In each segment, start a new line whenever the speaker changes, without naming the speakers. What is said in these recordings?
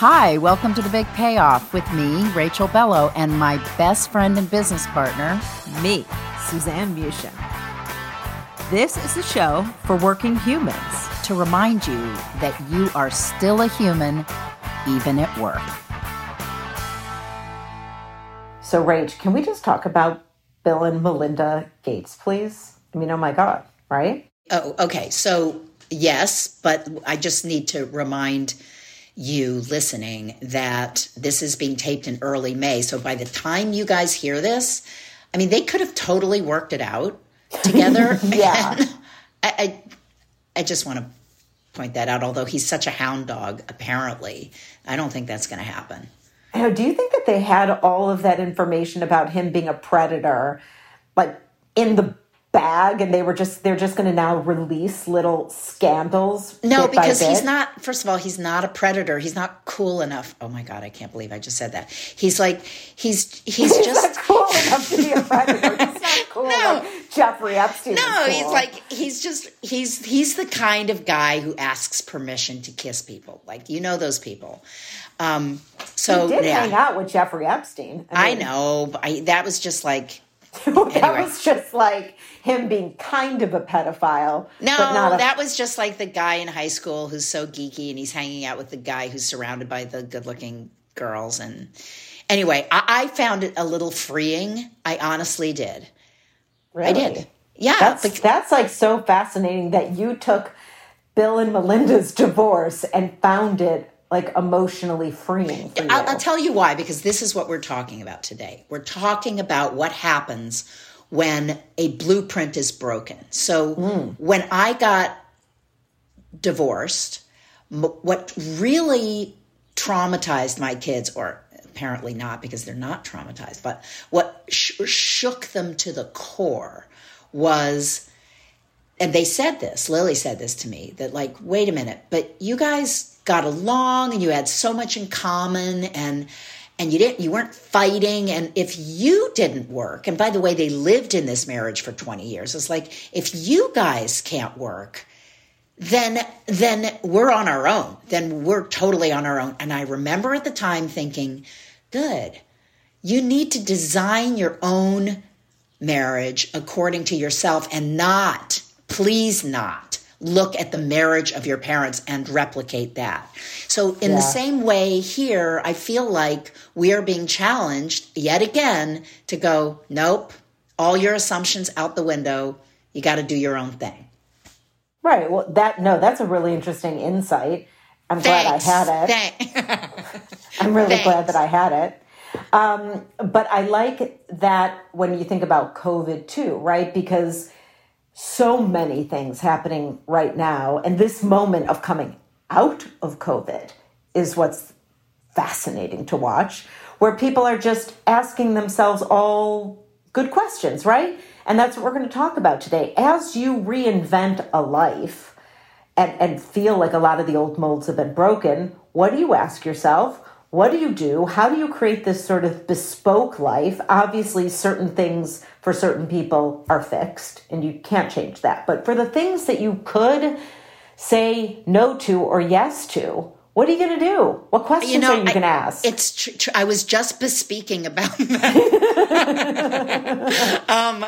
Hi, welcome to the Big Payoff with me, Rachel Bellow, and my best friend and business partner,
me, Suzanne Mushin. This is a show for working humans.
to remind you that you are still a human, even at work.
So, Rach, can we just talk about Bill and Melinda Gates, please? I mean, oh my God, right?
Oh, okay. So, yes, but I just need to remind you listening that this is being taped in early May. So, by the time you guys hear this, I mean, they could have totally worked it out together.
Yeah.
I, I, I just want to point that out. Although he's such a hound dog, apparently, I don't think that's going to happen.
I know, do you think that they had all of that information about him being a predator, like in the bag, and they were just they're just going to now release little scandals?
No, because he's not. First of all, he's not a predator. He's not cool enough. Oh my god, I can't believe I just said that. He's like he's he's
He's
just
not cool enough to be a predator. He's not cool
No.
like Jeffrey Epstein.
No,
is
he's like he's just he's he's the kind of guy who asks permission to kiss people. Like you know those people. Um, so
he did
yeah,
hang out with Jeffrey Epstein.
I
mean,
know. but I, that was just like
that
Anyway.
was just like him being kind of a pedophile.
no,
but not a,
that was just like the guy in high school who's so geeky and he's hanging out with the guy who's surrounded by the good-looking girls. And anyway, I, I found it a little freeing. I honestly did. I did. Yeah,
That's
bec-
that's like so fascinating that you took Bill and Melinda's divorce and found it like emotionally freeing for you.
I'll, I'll tell you why, because this is what we're talking about today. We're talking about what happens when a blueprint is broken. So hmm. when I got divorced, m- what really traumatized my kids, or apparently not because they're not traumatized, but what sh- shook them to the core was and they said this lily said this to me that like wait a minute but you guys got along and you had so much in common and and you didn't you weren't fighting. And if you didn't work and by the way they lived in this marriage for 20 years it's like if you guys can't work then then we're on our own. Then we're totally on our own. And i remember at the time thinking good. You need to design your own marriage according to yourself and not, please not, look at the marriage of your parents and replicate that. So, in the same way, here, I feel like we are being challenged yet again to go, nope, all your assumptions out the window. You got to do your own thing.
right. Well, that no, that's a really interesting insight. I'm glad I had it. I'm really glad that I had it. Um, but I like that when you think about COVID too, right? Because so many things happening right now, and this moment of coming out of COVID is what's fascinating to watch, where people are just asking themselves all good questions, right? And that's what we're going to talk about today. As you reinvent a life, and, and feel like a lot of the old molds have been broken, what do you ask yourself? What do you do? How do you create this sort of bespoke life? Obviously, certain things for certain people are fixed and you can't change that. But for the things that you could say no to or yes to, What are you going to do? What questions
You know,
are you going to ask?
It's tr- tr- I was just bespeaking about that. um,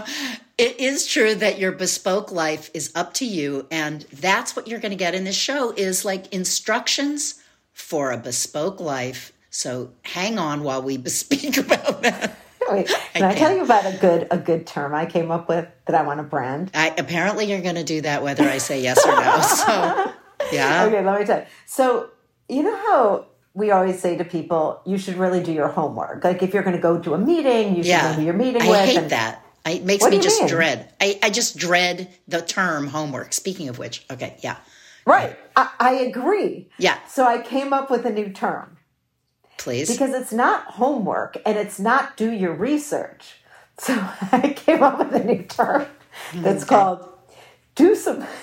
it is true that your bespoke life is up to you, and that's what you're going to get in this show is like instructions for a bespoke life. So hang on while we bespeak about that.
Wait, can I,
I
tell you about a good a good term I came up with that I want to brand?
I, apparently, you're going to do that whether I say yes or no. So, yeah.
Okay, let me tell you. So, you know how we always say to people, you should really do your homework. Like if you're going to go to a meeting, you should know who you're meeting
I
with.
hate
and-
that. I- It makes
What
me just
mean?
dread. I, I just dread the term homework. Speaking of which, okay, yeah.
Right. I, I agree.
Yeah.
So I came up with a new term
Please.
because it's not homework and it's not do your research. So I came up with a new term that's called do some.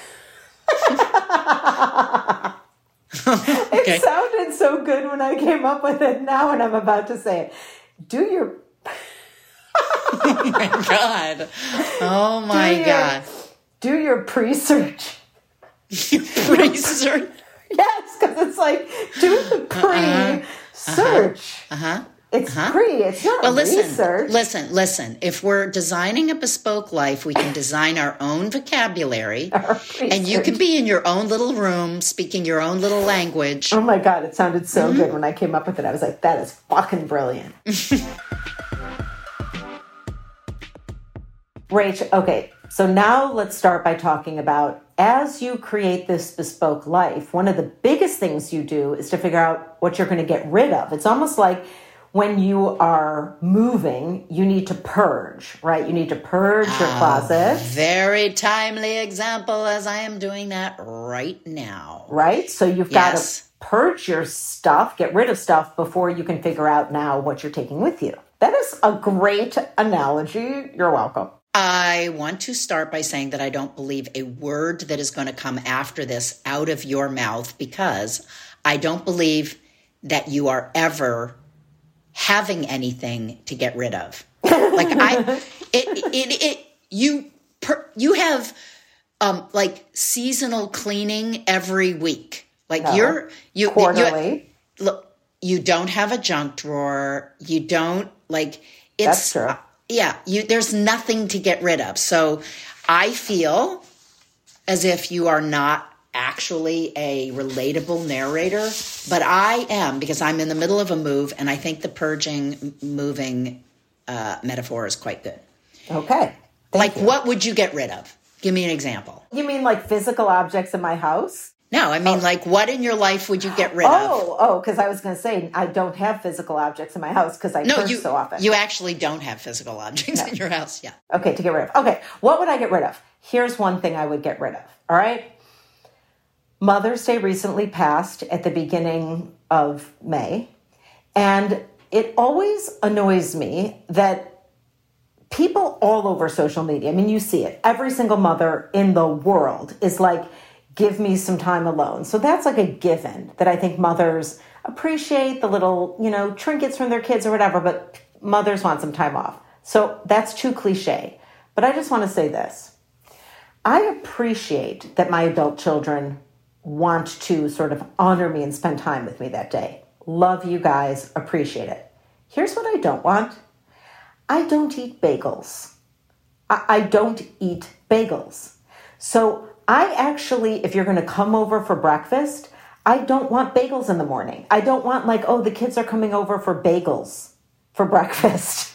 Okay.
It sounded so good when I came up with it now, and I'm about to say it. Do your oh
God. Oh my
do your,
God.
Do your pre-search.
Research.
Yes, because it's like do the uh-uh.
Uh-huh.
It's pre. It's not
Well, listen,
research.
listen, listen. If we're designing a bespoke life, we can design our own vocabulary, and you can be in your own little room speaking your own little language.
Oh my god, it sounded so
Mm-hmm.
good when I came up with it. I was like, that is fucking brilliant. Rach, okay, so now let's start by talking about as you create this bespoke life, one of the biggest things you do is to figure out what you're going to get rid of. It's almost like when you are moving, you need to purge, right? You need to purge your closet,
Very timely example, as I am doing that right now.
right? So you've
Yes.
got to purge your stuff, get rid of stuff before you can figure out now what you're taking with you. That is a great analogy. You're welcome.
I want to start by saying that I don't believe a word that is going to come after this out of your mouth because I don't believe that you are ever having anything to get rid of. Like I, it, it, it, you, per, you have, um, like seasonal cleaning every week. Like
No.
you're, you, you,
Quarterly.
look, you don't have a junk drawer. You don't like it's
That's true.
Yeah, you there's nothing to get rid of. So I feel as if you are not actually a relatable narrator, but I am because I'm in the middle of a move and I think the purging moving uh, metaphor is quite good.
Okay.
like what would you get rid of? Give me an example.
You mean like physical objects in my house?
No, I mean oh. like what in your life would you get rid of?
Oh, oh, because I was going to say I don't have physical objects in my house because I
No,
purge
you
so often.
you actually don't have physical objects in your house. Yeah.
Okay, to get rid of. Okay, what would I get rid of? Here's one thing I would get rid of. All right. Mother's Day recently passed at the beginning of May, and it always annoys me that people all over social media, I mean, you see it, every single mother in the world is like, give me some time alone. So that's like a given that I think mothers appreciate the little, you know, trinkets from their kids or whatever, but mothers want some time off. So that's too cliche. But I just want to say this I appreciate that my adult children want to sort of honor me and spend time with me that day. Love you guys, appreciate it. Here's what I don't want I don't eat bagels. I, don't eat bagels. So I actually, if you're going to come over for breakfast, I don't want bagels in the morning. I don't want like, oh, the kids are coming over for bagels for breakfast.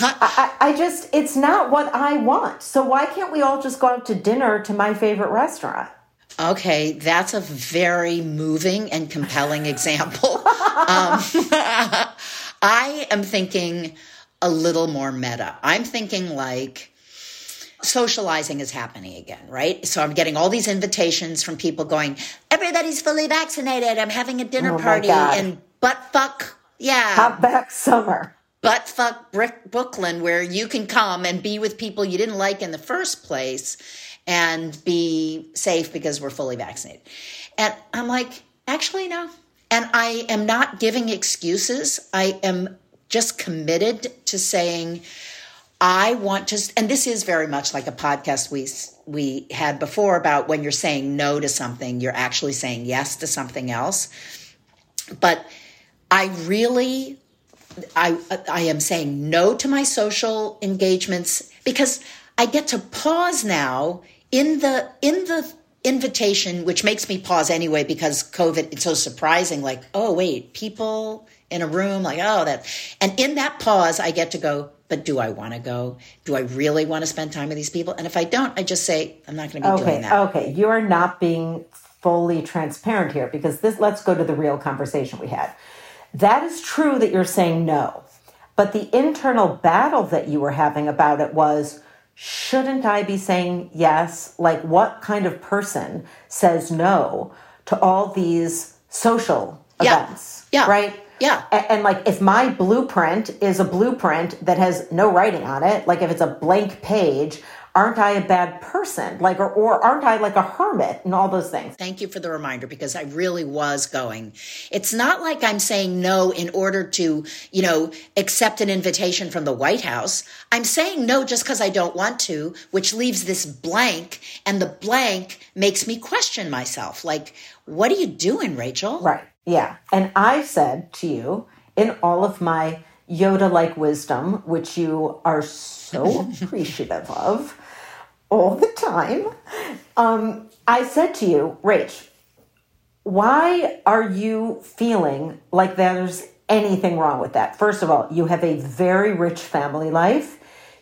I, I I just, it's not what I want. So why can't we all just go out to dinner to my favorite restaurant?
Okay, that's a very moving and compelling example. um, I am thinking a little more meta. I'm thinking like socializing is happening again, right? So I'm getting all these invitations from people going, everybody's fully vaccinated. I'm having a dinner
Oh
party and butt fuck. Yeah
Hot vax summer.
butt fuck Brick Brooklyn, where you can come and be with people you didn't like in the first place and be safe because we're fully vaccinated. And I'm like, actually, no. And I am not giving excuses. I am just committed to saying, I want to, and this is very much like a podcast we we had before about when you're saying no to something, you're actually saying yes to something else. but I really I I am saying no to my social engagements because I get to pause now in the in the invitation which makes me pause anyway because covid it's so surprising like oh wait people in a room like oh that and in that pause i get to go but do i want to go do i really want to spend time with these people and if i don't i just say i'm not going to be
okay,
doing that
okay you are not being fully transparent here because this let's go to the real conversation we had that is true that you're saying no but the internal battle that you were having about it was shouldn't I be saying yes? Like, what kind of person says no to all these social
Yeah.
events?
Yeah.
Right?
Yeah.
A- And, like, if my blueprint is a blueprint that has no writing on it, like if it's a blank page, aren't I a bad person? Like, or, or aren't I like a hermit and all those things?
Thank you for the reminder because I really was going. It's not like I'm saying no in order to, you know, accept an invitation from the White House. I'm saying no just because I don't want to, which leaves this blank, and the blank makes me question myself. Like, what are you doing, Rachel?
Right. Yeah. And I said to you, in all of my Yoda like wisdom, which you are so appreciative of all the time, um, I said to you, Rach, why are you feeling like there's anything wrong with that? First of all, you have a very rich family life.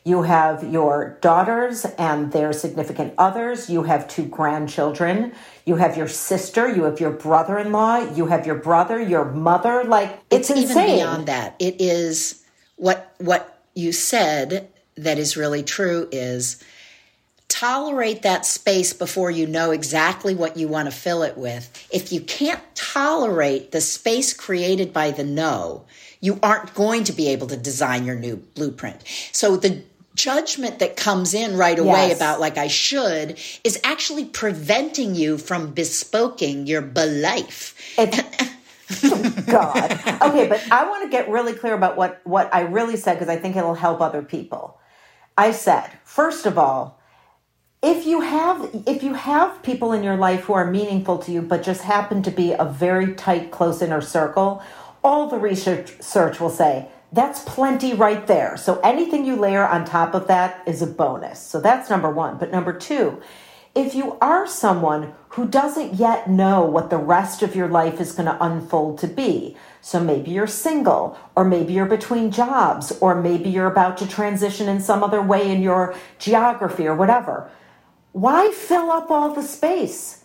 You have your daughters and their significant others. You have two grandchildren. You have your sister. You have your brother in law. You have your brother, your mother. Like, it's,
even
insane.
beyond that. It is what what you said that is really true is tolerate that space before you know exactly what you want to fill it with. If you can't tolerate the space created by the no, you aren't going to be able to design your new blueprint. So the judgment that comes in right away
Yes.
about like I should is actually preventing you from bespoking your life.
God. Okay, but I want to get really clear about what what I really said because I think it'll help other people. I said, first of all, if you have if you have people in your life who are meaningful to you but just happen to be a very tight close inner circle, all the research search will say that's plenty right there. So anything you layer on top of that is a bonus. So that's number 1. But number 2, if you are someone who doesn't yet know what the rest of your life is going to unfold to be, so maybe you're single, or maybe you're between jobs, or maybe you're about to transition in some other way in your geography or whatever, why fill up all the space?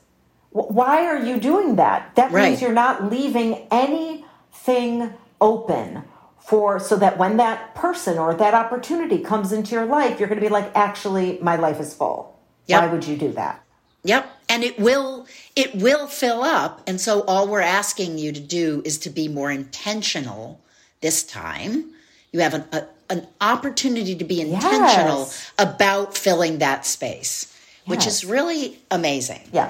Why are you doing that? That
Right.
means you're not leaving anything open for so that when that person or that opportunity comes into your life, you're going to be like, actually, my life is full.
Yep.
Why would you do that?
Yep. And it will it will fill up. And so all we're asking you to do is to be more intentional this time. You have an a, an opportunity to be intentional
Yes.
about filling that space, which is really amazing.
Yeah.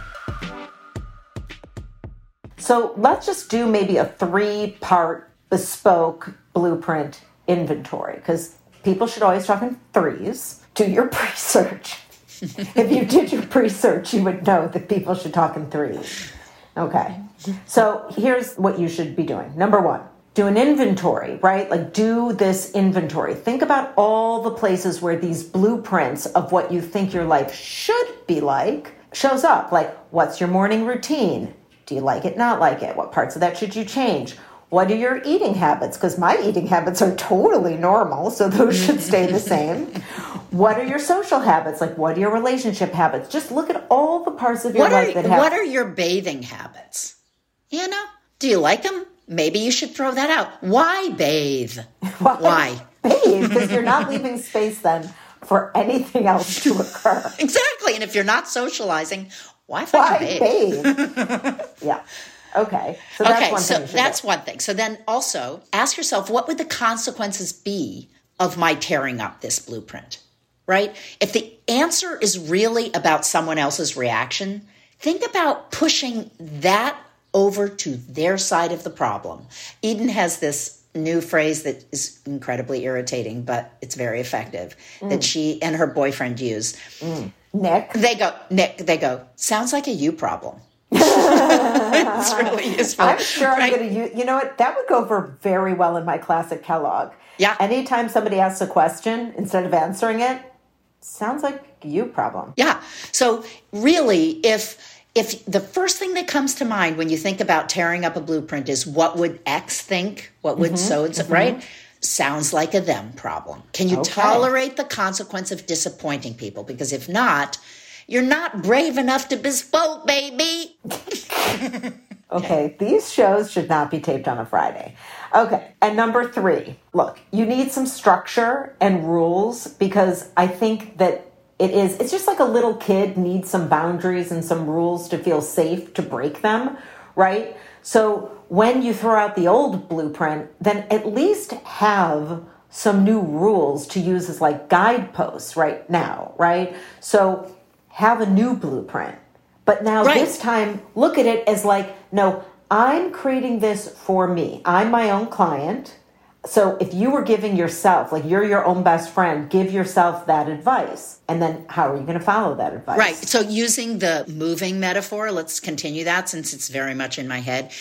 So let's just do maybe a three part bespoke blueprint inventory because people should always talk in threes. Do your pre search. if you did your pre search, you would know that people should talk in threes. Okay. So here's what you should be doing. Number one, do an inventory, right? Like do this inventory. Think about all the places where these blueprints of what you think your life should be like shows up. Like what's your morning routine? Do you like it, not like it? What parts of that should you change? What are your eating habits? Because my eating habits are totally normal, so those should stay the same. What are your social habits? Like, what are your relationship habits? Just look at all the parts of your
what
life
are,
that have.
What are your bathing habits? You know, do you like them? Maybe you should throw that out. Why bathe?
Why?
Why?
Bathe, because you're not leaving space then for anything else to occur.
Exactly. And if you're not socializing, why
Why
fucking bathe?
bathe? yeah. Okay. So that's
okay,
one
so
thing.
that's
do.
one thing. So then also ask yourself, what would the consequences be of my tearing up this blueprint? Right? If the answer is really about someone else's reaction, think about pushing that over to their side of the problem. Eden has this new phrase that is incredibly irritating, but it's very effective
Mm.
that she and her boyfriend use.
Nick.
They go, Nick, they go, sounds like a you problem. it's really useful.
I'm sure I'm going to use, you know what? That would go over very well in my classic Kellogg.
Yeah.
Anytime somebody asks a question, instead of answering it, sounds like you problem.
Yeah. So really, if if the first thing that comes to mind when you think about tearing up a blueprint is what would X think, what would so and so, right? Sounds like a them problem. Can you
Okay.
tolerate the consequence of disappointing people? Because if not, you're not brave enough to bespoke, baby.
Okay, these shows should not be taped on a Friday. Okay, and number three, look, you need some structure and rules because I think that it is, it's just like a little kid needs some boundaries and some rules to feel safe to break them, right? So when you throw out the old blueprint, then at least have some new rules to use as like guideposts right now, right? So have a new blueprint. But now
Right.
this time, look at it as like, no, I'm creating this for me. I'm my own client. So if you were giving yourself, like you're your own best friend, give yourself that advice. And then how are you going to follow that advice?
Right. So using the moving metaphor, let's continue that since it's very much in my head.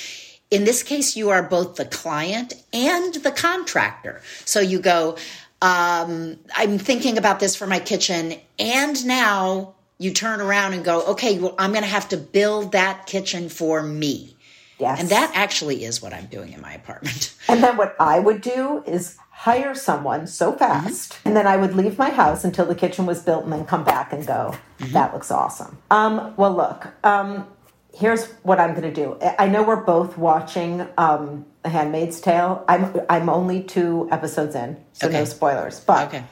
In this case, you are both the client and the contractor. So you go, um, I'm thinking about this for my kitchen, and now you turn around and go, okay, well, I'm going to have to build that kitchen for me.
Yes.
And that actually is what I'm doing in my apartment.
And then what I would do is hire someone so fast, and then I would leave my house until the kitchen was built, and then come back and go, "That looks awesome." Um, well, look, um, here's what I'm going to do. I- know we're both watching um, *The Handmaid's Tale*. I'm I'm only two episodes in, so no spoilers. But
Okay.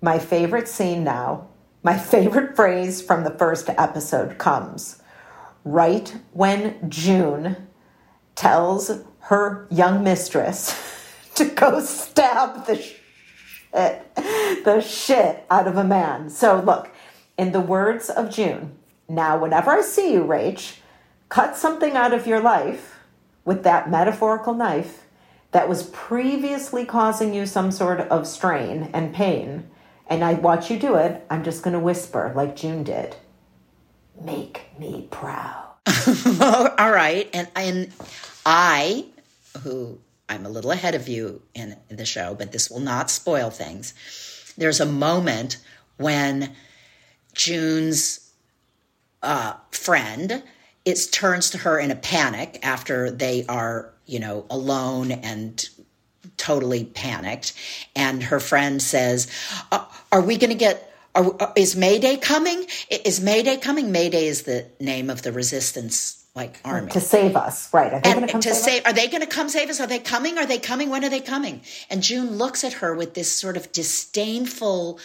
my favorite scene now, my favorite phrase from the first episode comes right when June tells her young mistress to go stab the shit, the shit out of a man. So look, in the words of June, now whenever I see you, Rach, cut something out of your life with that metaphorical knife that was previously causing you some sort of strain and pain, and I watch you do it, I'm just going to whisper like June did. Make me proud.
All right. And and I, who I'm a little ahead of you in the show, but this will not spoil things. There's a moment when June's uh, friend it turns to her in a panic after they are, you know, alone and totally panicked. And her friend says, "Uh, "Are we going to get?" Are, are- is Mayday coming? Is Mayday coming? Mayday is the name of the resistance, like army.
To save us, right? Are they going
And
to come
to
save us?
are they going to come save us? Are they coming? Are they coming? When are they coming? And June looks at her with this sort of disdainful,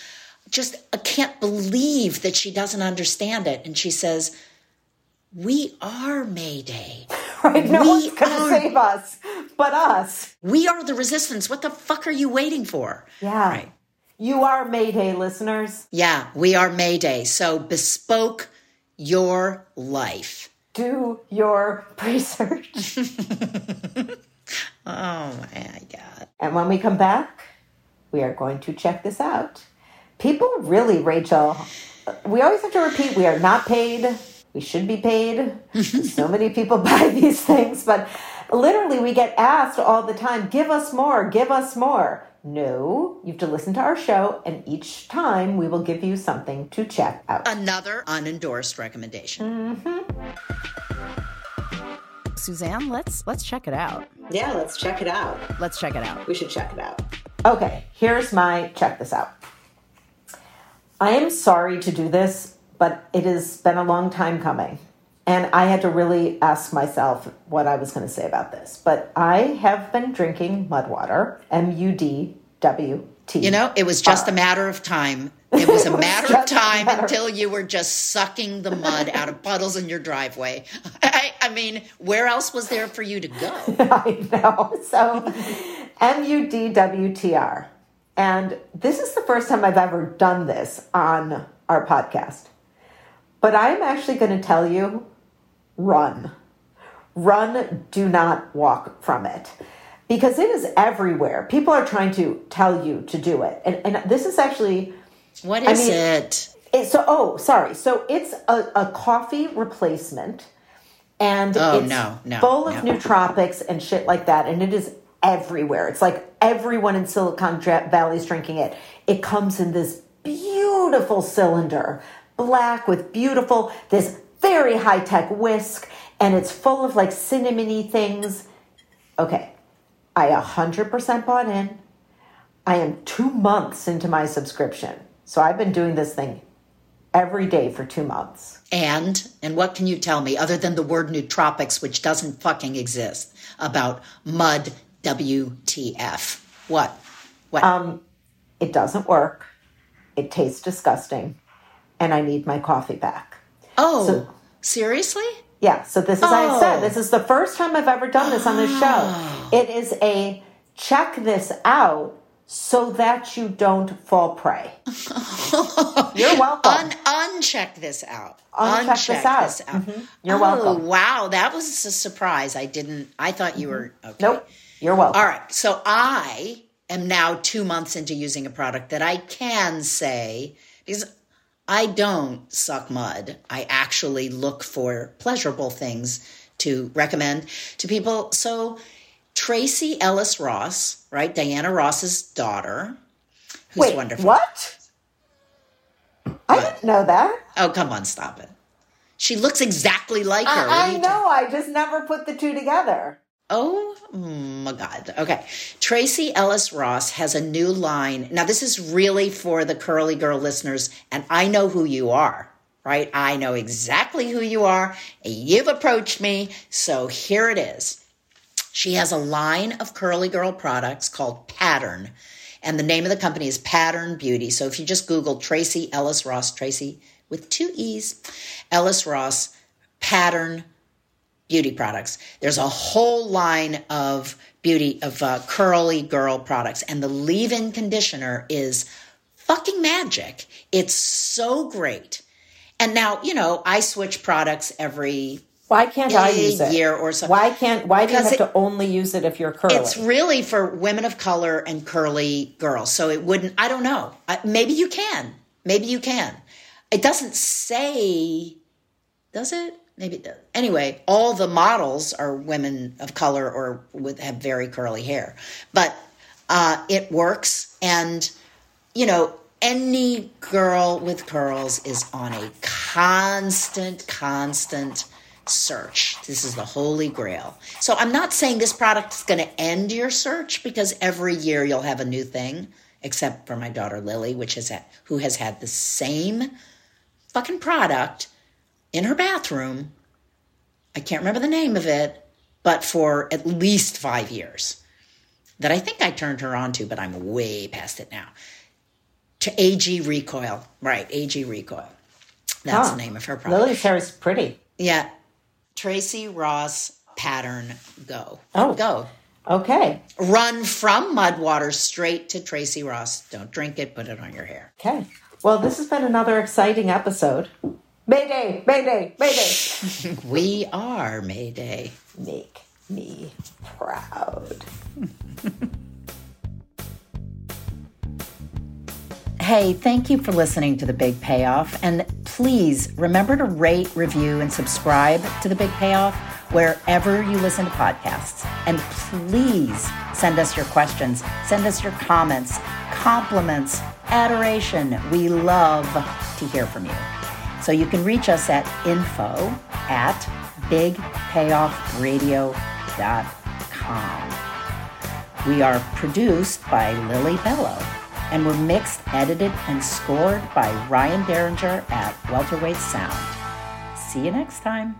just I can't believe that she doesn't understand it. And she says, "We are Mayday.
Right? No
we
one's going to save us but us.
We are the resistance. What the fuck are you waiting for?"
Yeah.
Right.
You are Mayday listeners.
Yeah, we are Mayday. So bespoke your life.
Do your research.
Oh my God.
and when we come back, we are going to check this out. People really, Rachel, we always have to repeat we are not paid. We should be paid. so many people buy these things, but literally, we get asked all the time, give us more, give us more. No, you have to listen to our show, and each time we will give you something to check out.
Another unendorsed recommendation. Mm-hmm.
Suzanne, let's let's check it out.
Yeah, let's check it out.
Let's check it out.
We should check it out. Okay, here's my check this out. I am sorry to do this, but it has been a long time coming. And I had to really ask myself what I was going to say about this. But I have been drinking mud water, M U D W T.
You know, it was just a uh, matter of time. It was a matter of time matter. until you were just sucking the mud out of puddles in your driveway. I, I mean, where else was there for you to go?
I know. So, M U D W T R. And this is the first time I've ever done this on our podcast. But I'm actually going to tell you run. Run, do not walk from it. Because it is everywhere. People are trying to tell you to do it. And, and this is actually.
What is I mean, it?
it? So, oh, sorry. So it's a, a coffee replacement. And
oh,
it's
no, no,
full of
no.
nootropics and shit like that. And it is everywhere. It's like everyone in Silicon Valley is drinking it. It comes in this beautiful cylinder, black with beautiful, this very high tech whisk, and it's full of like cinnamony things. Okay, I 100% bought in. I am two months into my subscription. So I've been doing this thing every day for two months.
And and what can you tell me other than the word nootropics, which doesn't fucking exist, about mud WTF? What? What?
Um, it doesn't work. It tastes disgusting, and I need my coffee back.
Oh, so, seriously?
Yeah. So this is, oh. I said, this is the first time I've ever done this on this show.
Oh.
It is a check this out so that you don't fall prey. You're welcome. Un-
uncheck this out.
Uncheck, uncheck this out. This out. Mm-hmm. You're
oh,
welcome.
Wow, that was a surprise. I didn't. I thought you were okay.
Nope. You're welcome.
All right. So I am now two months into using a product that I can say because I don't suck mud. I actually look for pleasurable things to recommend to people. So Tracee Ellis Ross, right? Diana Ross's daughter, who's
Wait,
wonderful.
What? I didn't know that.
Oh, come on, stop it. She looks exactly like her.
I, I know. I just never put the two together.
Oh my God. Okay. Tracee Ellis Ross has a new line. Now, this is really for the curly girl listeners, and I know who you are, right? I know exactly who you are. You've approached me. So here it is. She has a line of curly girl products called Pattern, and the name of the company is Pattern Beauty. So if you just Google Tracee Ellis Ross, Tracy with two E's, Ellis Ross, Pattern beauty products. There's a whole line of beauty of uh, curly girl products, and the leave-in conditioner is fucking magic. It's so great. And now, you know, I switch products every
why can't I use it?
Year or so.
Why can't? Why do you have it, to only use it if you're curly?
It's really for women of color and curly girls. So it wouldn't. I don't know. maybe you can. Maybe you can. It doesn't say. Does it? Maybe anyway all the models are women of color or with have very curly hair. But uh, it works and you know any girl with curls is on a constant constant search. This is the holy grail. So i'm not saying this product is going to end your search because every year you'll have a new thing except for my daughter lily which had, who has had the same fucking product in her bathroom. I can't remember the name of it, but for at least five years. That I think I turned her on to, but I'm way past it now. To AG Recoil. Right, AG Recoil. That's the name of her product.
Lily's hair is pretty.
Yeah. Tracee Ross Pattern Go.
Oh.
Go.
Okay.
Run from mud water straight to Tracee Ross. Don't drink it, put it on your hair.
Okay. Well, this has been another exciting episode. Mayday, Mayday, Mayday.
we are Mayday.
Make me proud.
Hey, thank you for listening to The Big Payoff. And please remember to rate, review, and subscribe to The Big Payoff
wherever you listen to podcasts. And please send us your questions, send us your comments, compliments, adoration. We love to hear from you. So you can reach us at info at bigpayoffradio.com. We are produced by Lily Bellow and we're mixed, edited, and scored by Ryan Derringer at Welterweight Sound. See you next time.